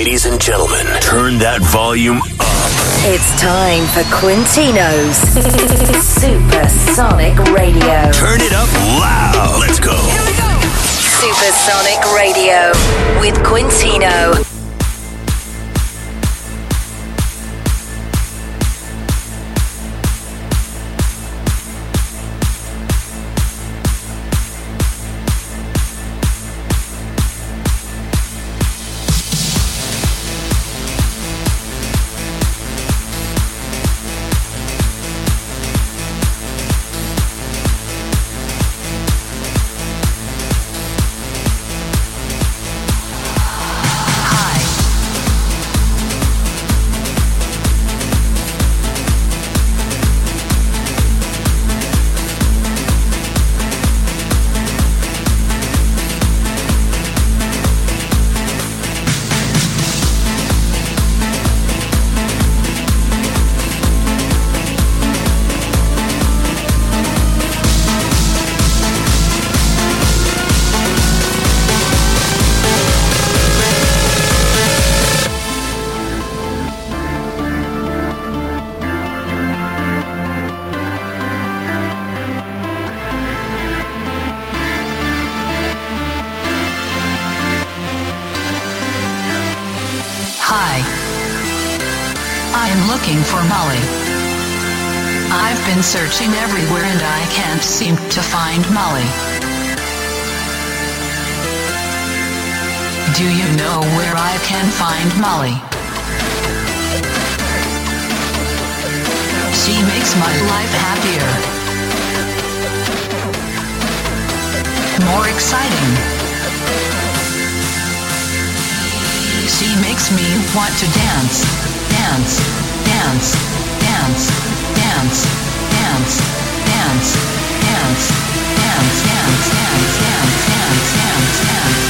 Ladies and gentlemen, turn that volume up. It's time for Quintino's Supersonic Radio. Turn it up loud. Let's go. Supersonic Radio with Quintino. Can find Molly? She makes my life happier. More exciting. She makes me want to dance, dance, dance, dance, dance dance, dance, dance, dance, dance, dance, dance, dance, dance, dance,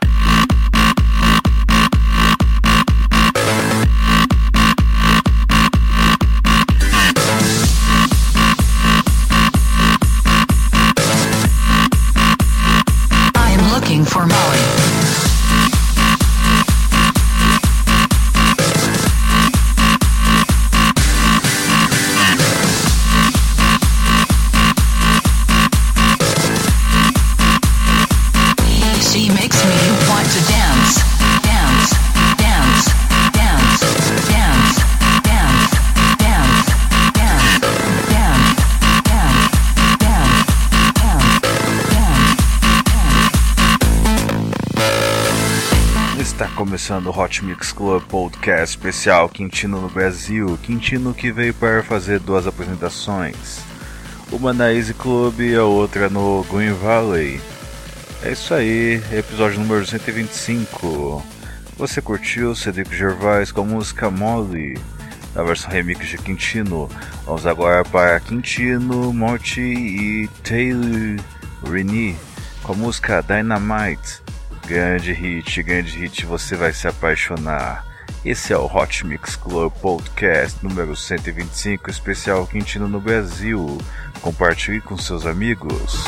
começando o Hot Mix Club Podcast especial Quintino no Brasil. Quintino que veio para fazer duas apresentações. uma na Easy Club e a outra no Green Valley. É isso aí, episódio número 125. Você curtiu Cedric Gervais com a música Molly, na versão remix de Quintino. Vamos agora para Quintino, Morty e Taylor Renee com a música Dynamite. Grande hit, grande hit, você vai se apaixonar. Esse é o Hot Mix Club Podcast número 125, especial Quintino no Brasil. Compartilhe com seus amigos.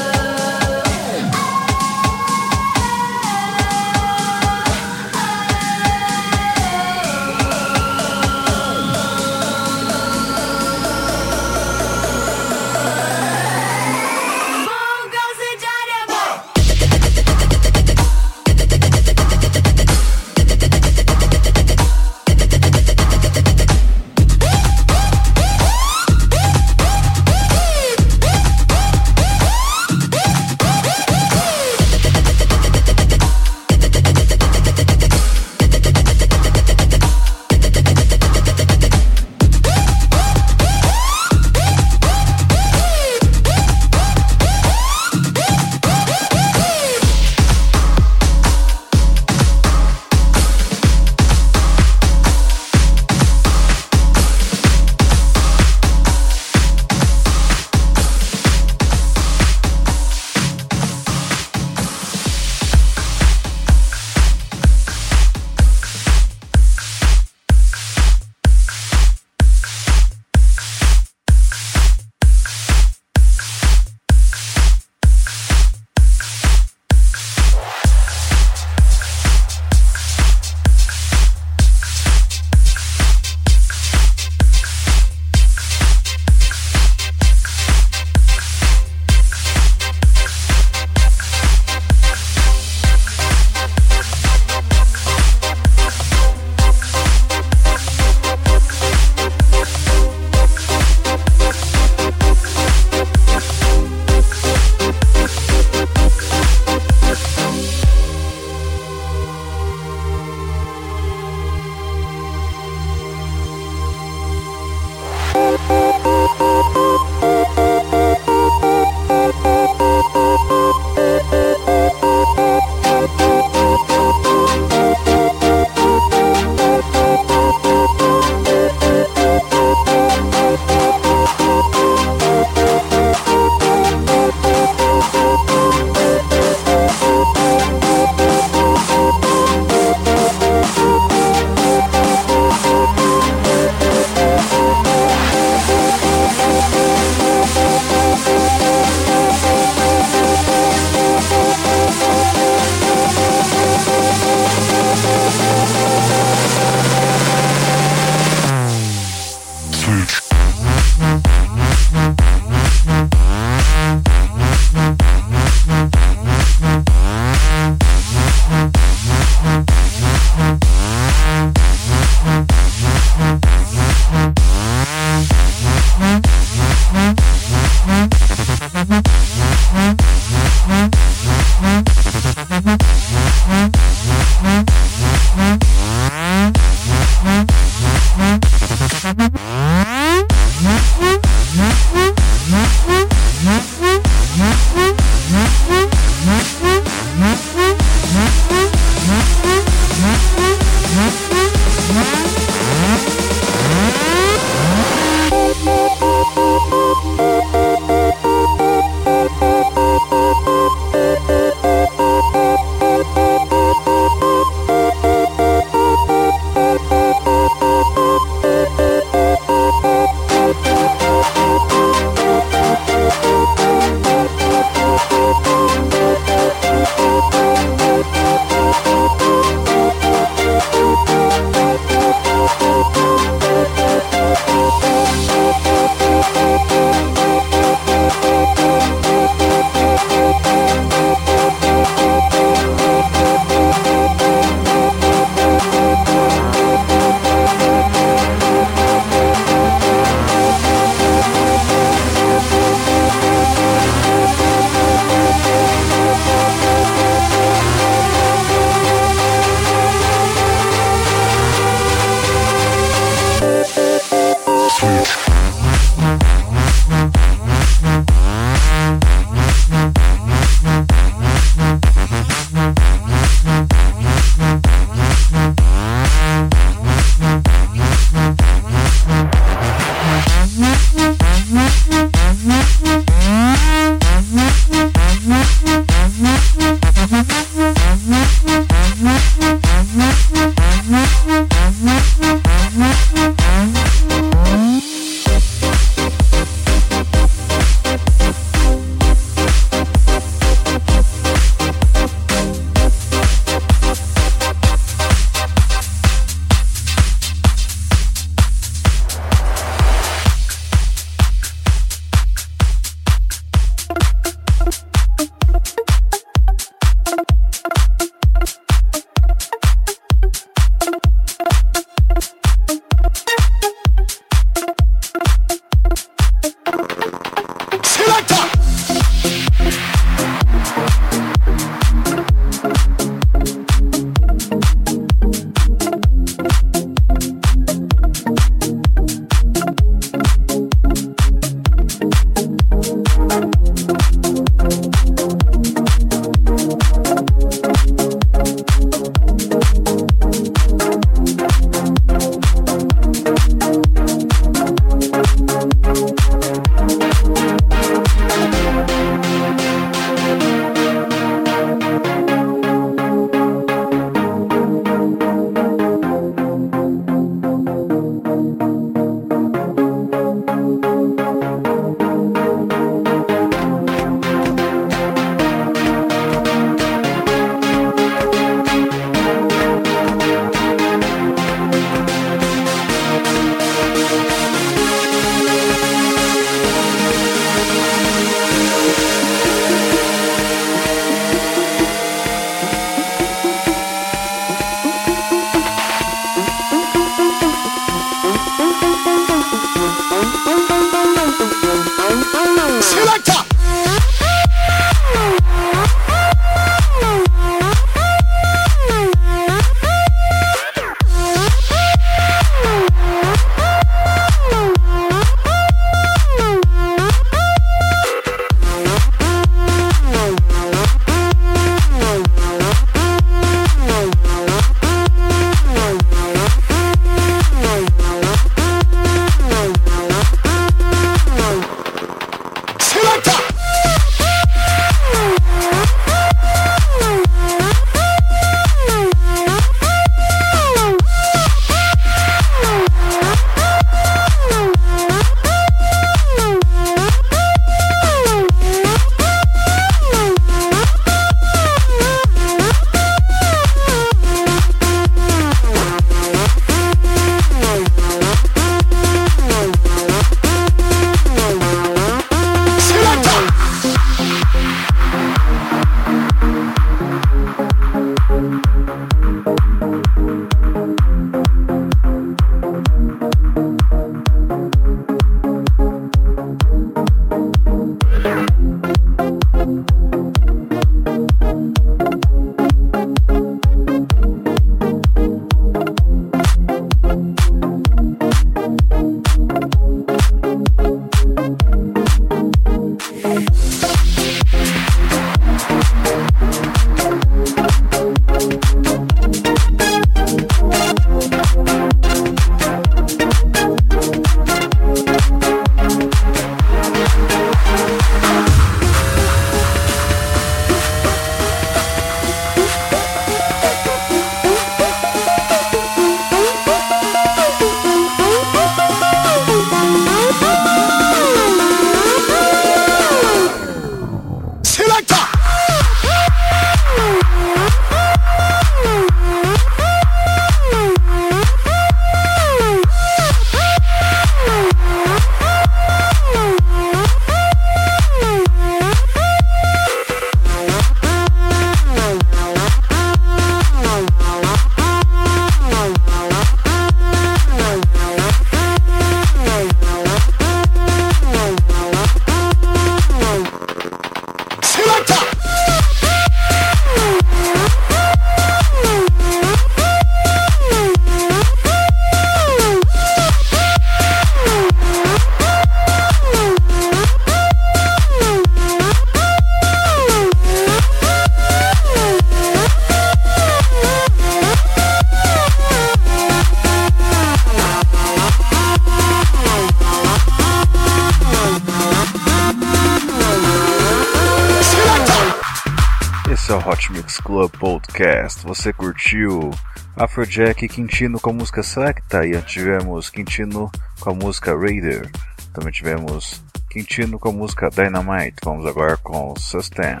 Podcast. Você curtiu Afrojack e Quintino com a música Selecta e tivemos Quintino com a música Raider. Também tivemos Quintino com a música Dynamite. Vamos agora com Sustain.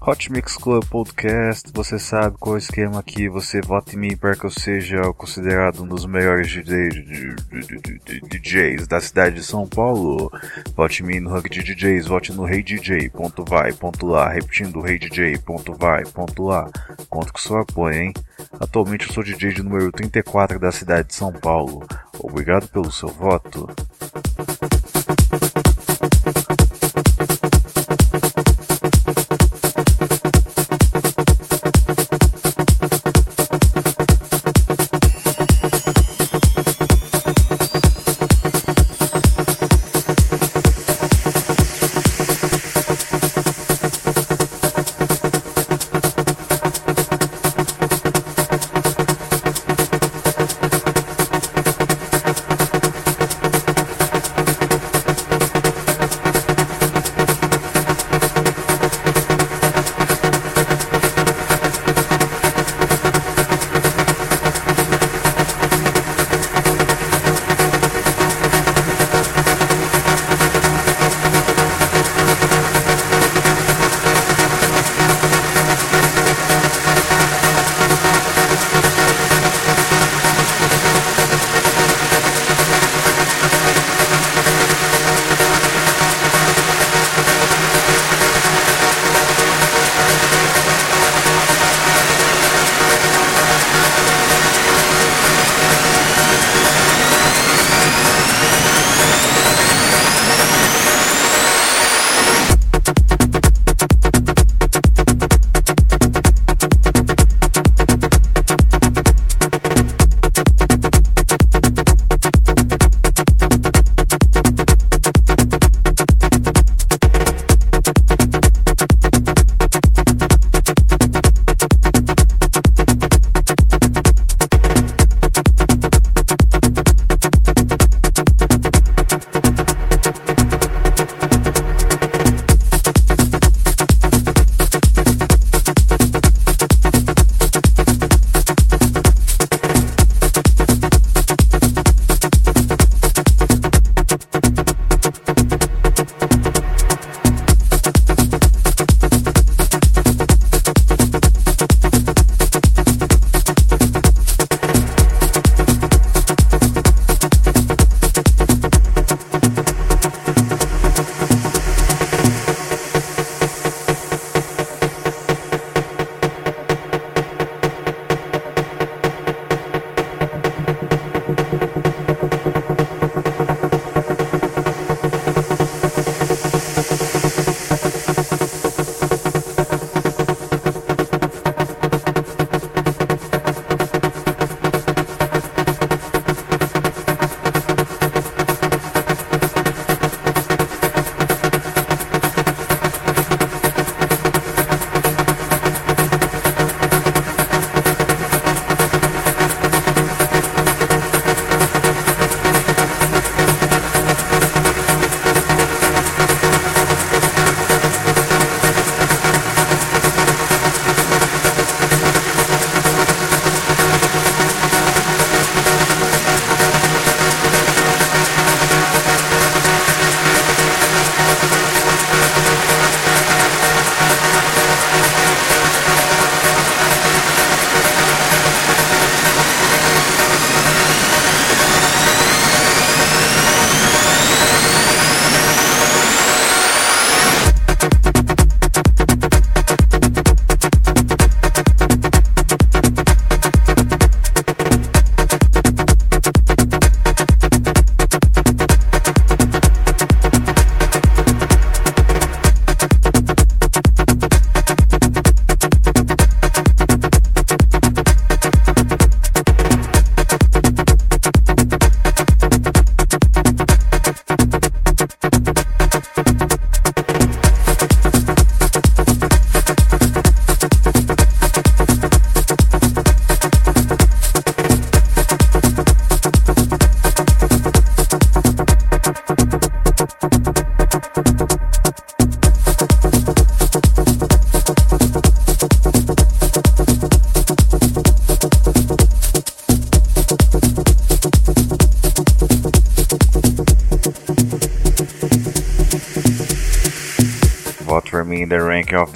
Hot Mix Club Podcast, você sabe qual é o esquema aqui, você vota em mim para que eu seja considerado um dos melhores DJs da cidade de São Paulo. Vote em mim no ranking de DJs, vote no reidj.vai.lá, repetindo reidj.vai.lá. Conto com seu apoio, hein? Atualmente eu sou DJ de número 34 da cidade de São Paulo. Obrigado pelo seu voto.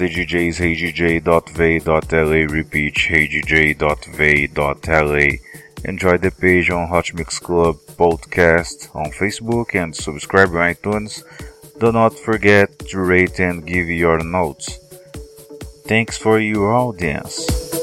Of DJs heydj.vey.la repeat heydj.vey.la Enjoy the page on Hot Mix Club podcast on Facebook and subscribe on iTunes. Do not forget to rate and give your notes. Thanks for your audience.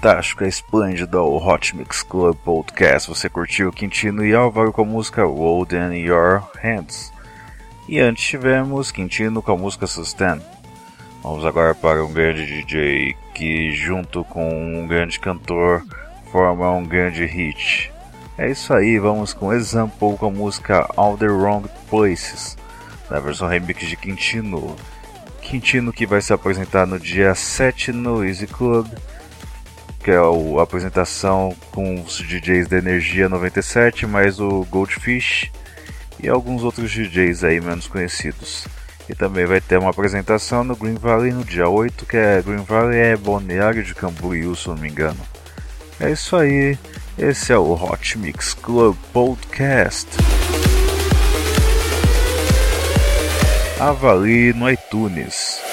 Fantástico, é esplêndido o Hot Mix Club Podcast. Você curtiu Quintino e Álvaro com a música World in Your Hands. E antes tivemos Quintino com a música Sustain. Vamos agora para um grande DJ que, junto com um grande cantor, forma um grande hit. É isso aí, vamos com Example com a música All the Wrong Places, na versão remix de Quintino. Quintino que vai se apresentar no dia 7 no Easy Club, que é a apresentação com os DJs da Energia 97, mais o Goldfish e alguns outros DJs aí menos conhecidos. E também vai ter uma apresentação no Green Valley no dia 8, que é Green Valley é Balneário de Camboriú, se não me engano. É isso aí, esse é o Hot Mix Club Podcast. Avalie no iTunes.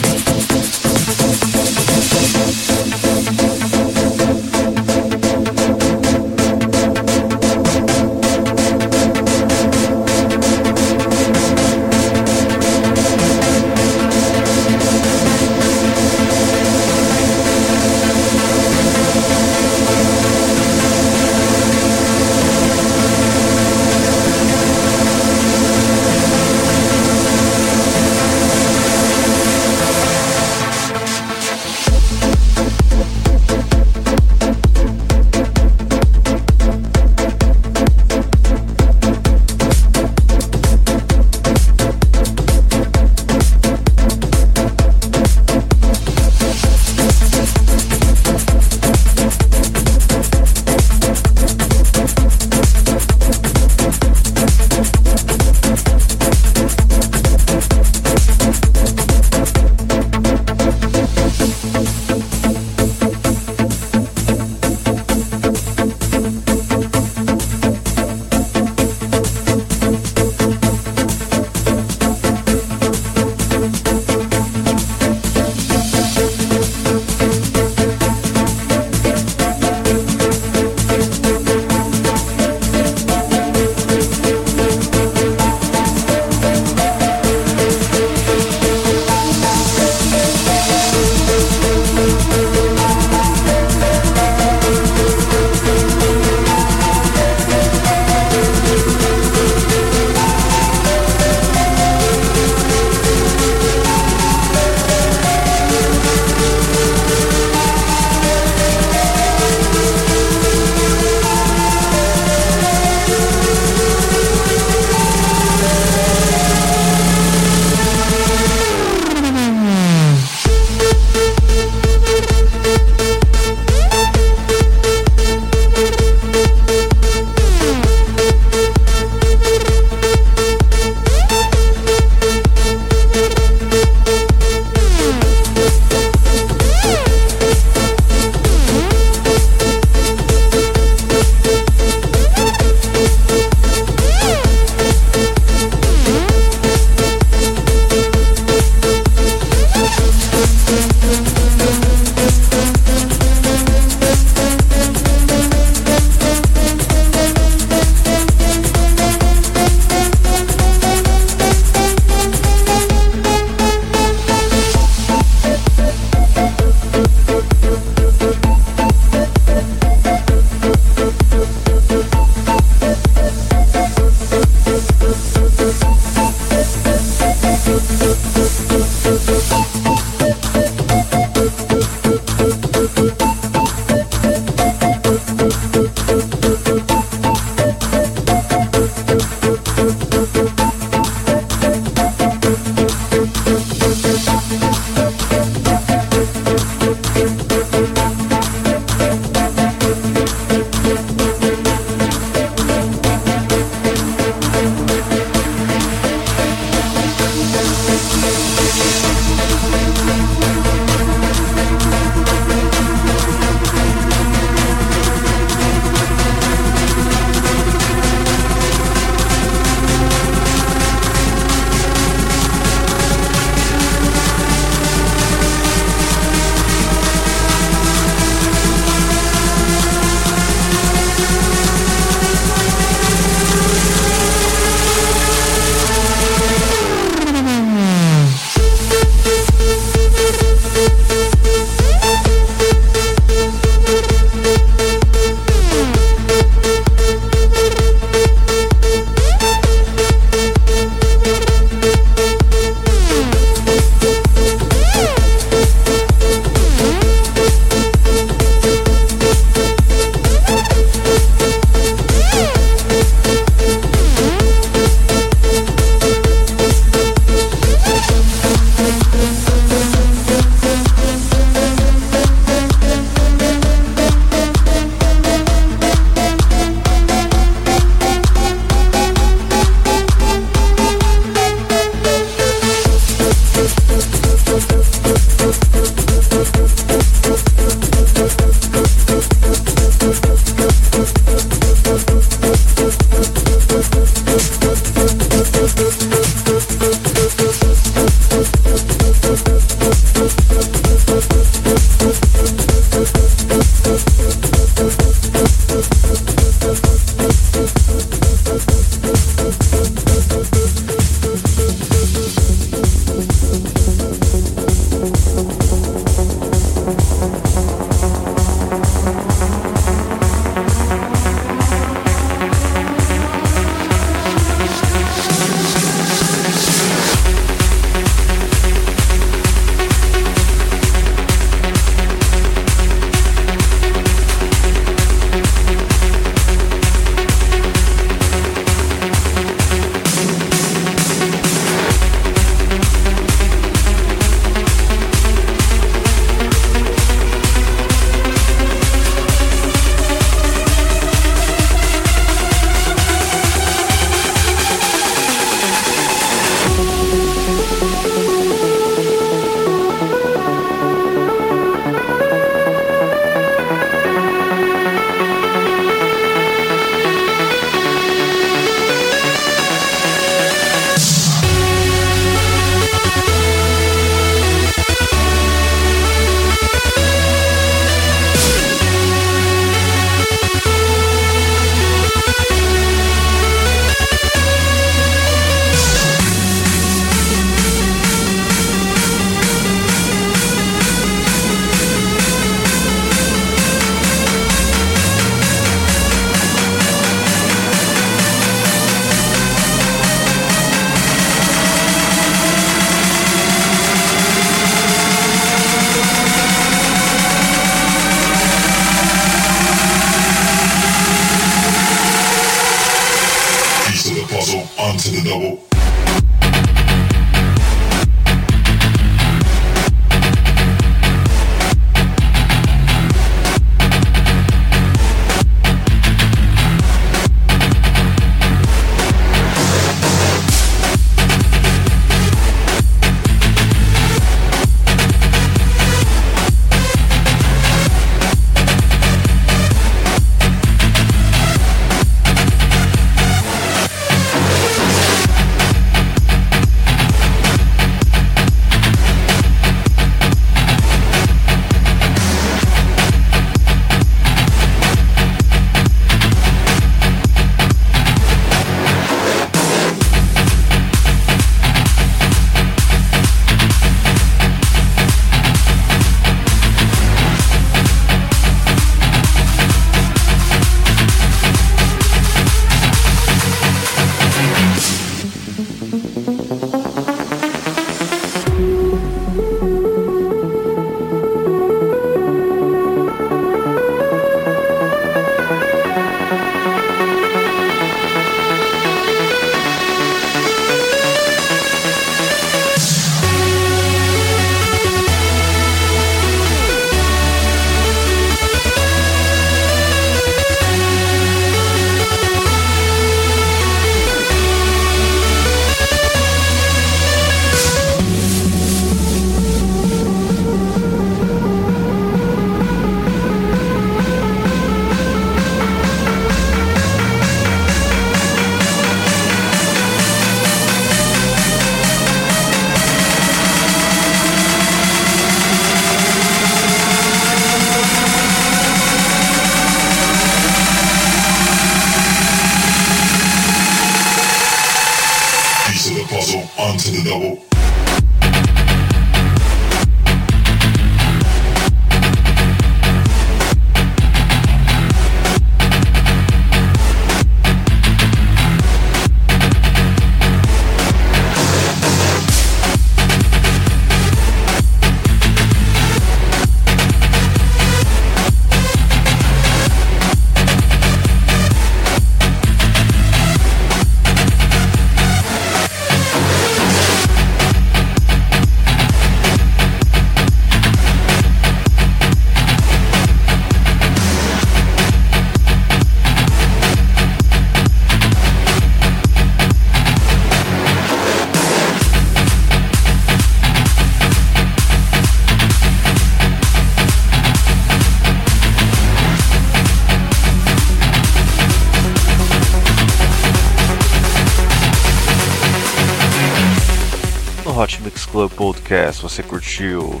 Podcast você curtiu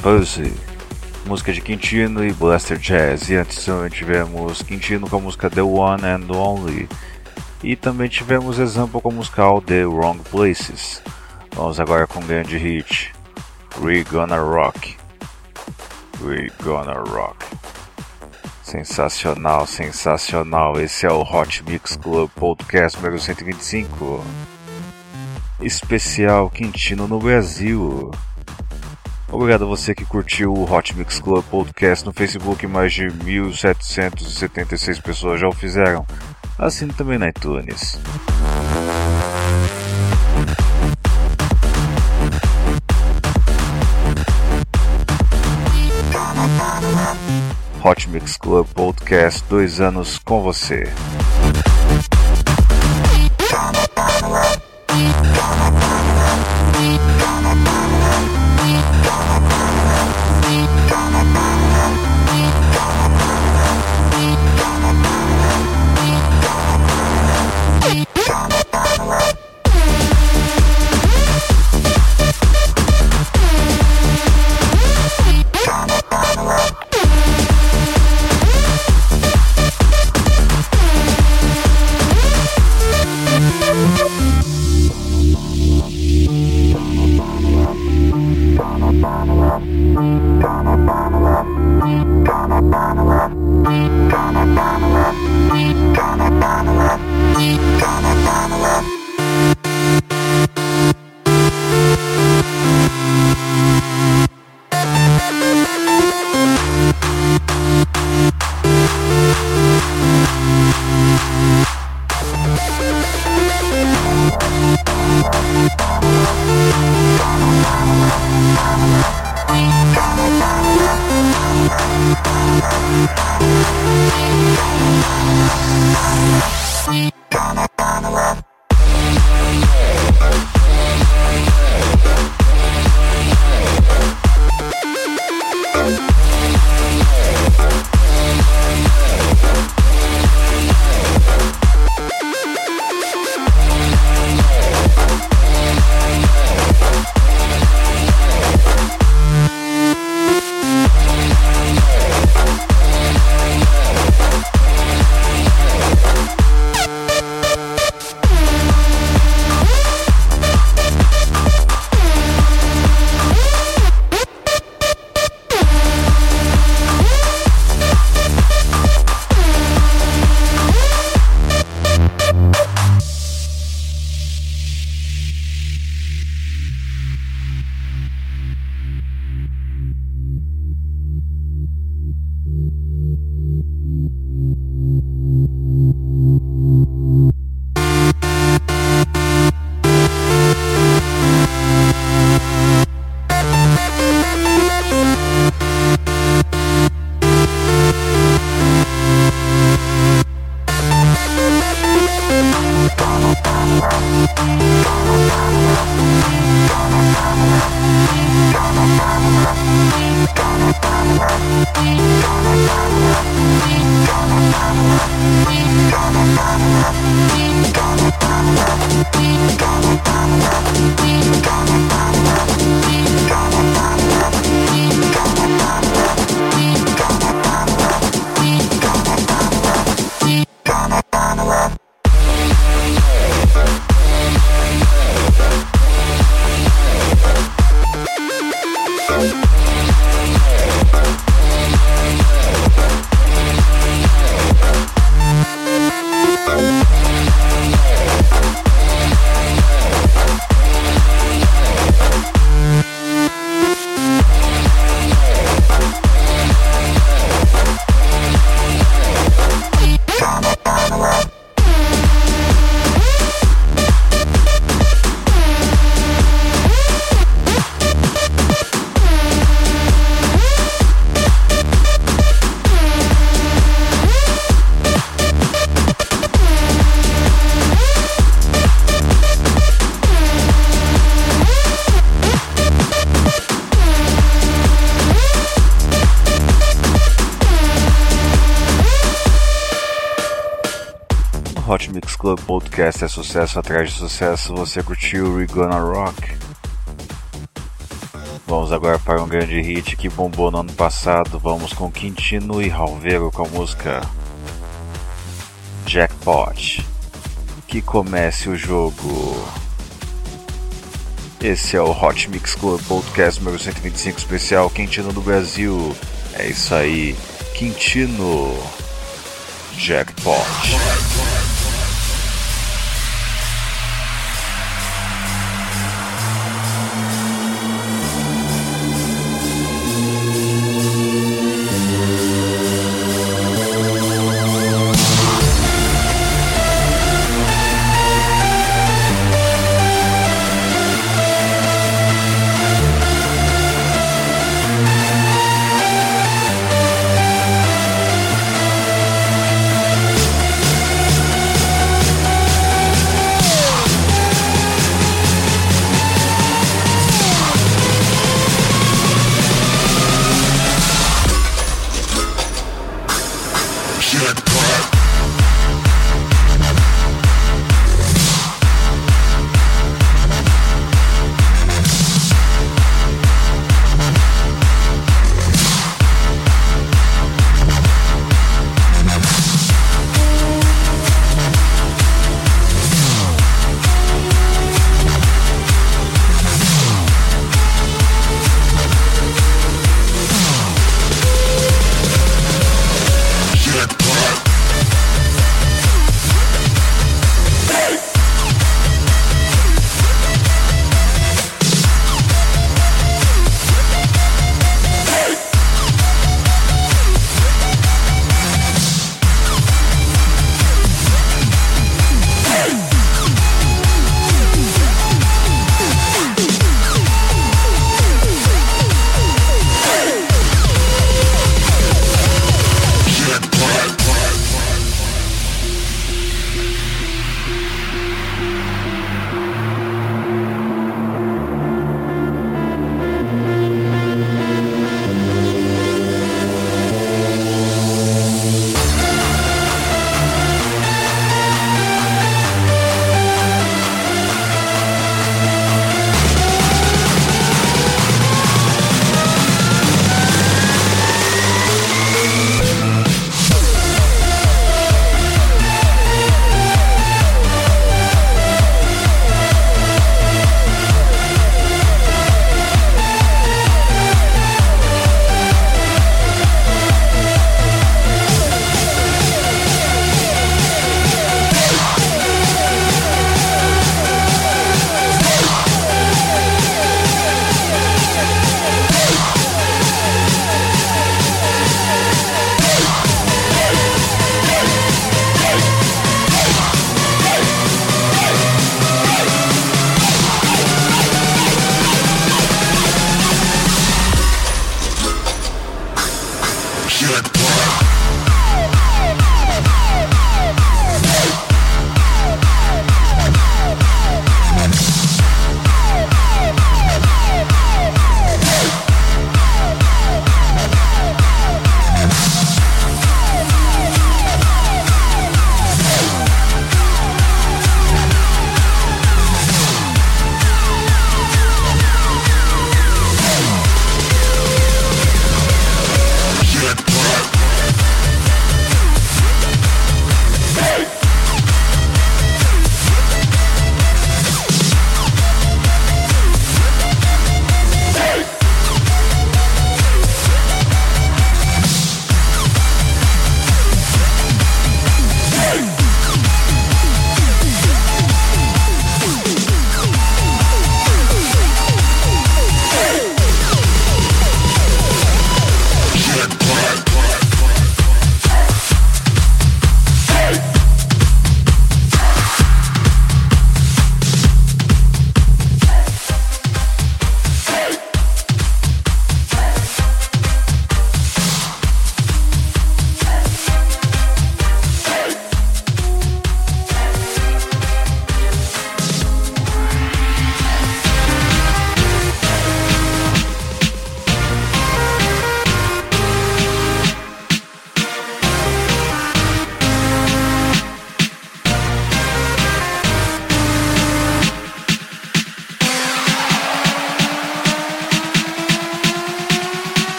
Pussy, música de Quintino e Blaster Jazz. E antes também tivemos Quintino com a música The One and Only. E também tivemos Example com a música All The Wrong Places. Vamos agora com um grande hit. We Gonna Rock. We Gonna Rock. Sensacional, sensacional. Esse é o Hot Mix Club Podcast número 125. Especial Quintino no Brasil. Obrigado a você que curtiu o Hot Mix Club Podcast no Facebook. Mais de 1.776 pessoas já o fizeram. Assine também na iTunes. Hot Mix Club Podcast, dois anos com você. Club Podcast é sucesso atrás de sucesso. Você curtiu We Gonna Rock? Vamos agora para um grande hit que bombou no ano passado. Vamos com Quintino e Ralveiro com a música Jackpot. Que comece o jogo. Esse é o Hot Mix Club Podcast número 125 especial Quintino do Brasil. É isso aí, Quintino Jackpot.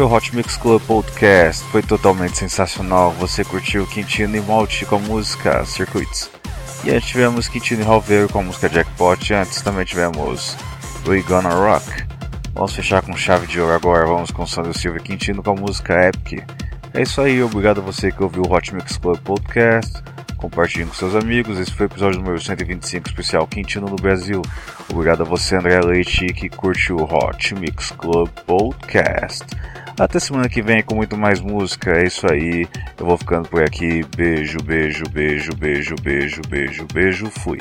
Foi o Hot Mix Club Podcast, foi totalmente sensacional. Você curtiu Quintino e Malte com a música Circuits. E antes tivemos Quintino e Ralveiro com a música Jackpot. Antes também tivemos We Gonna Rock. Vamos fechar com chave de ouro agora. Vamos com Sandro Silva e Quintino com a música Epic. É isso aí, obrigado a você que ouviu o Hot Mix Club Podcast. Compartilhe com seus amigos. Esse foi o episódio número 125 especial Quintino no Brasil. Obrigado a você, André Leite, que curte o Hot Mix Club Podcast. Até semana que vem com muito mais música. É isso aí. Eu vou ficando por aqui. Beijo, beijo, beijo, beijo, beijo, beijo, beijo. Fui.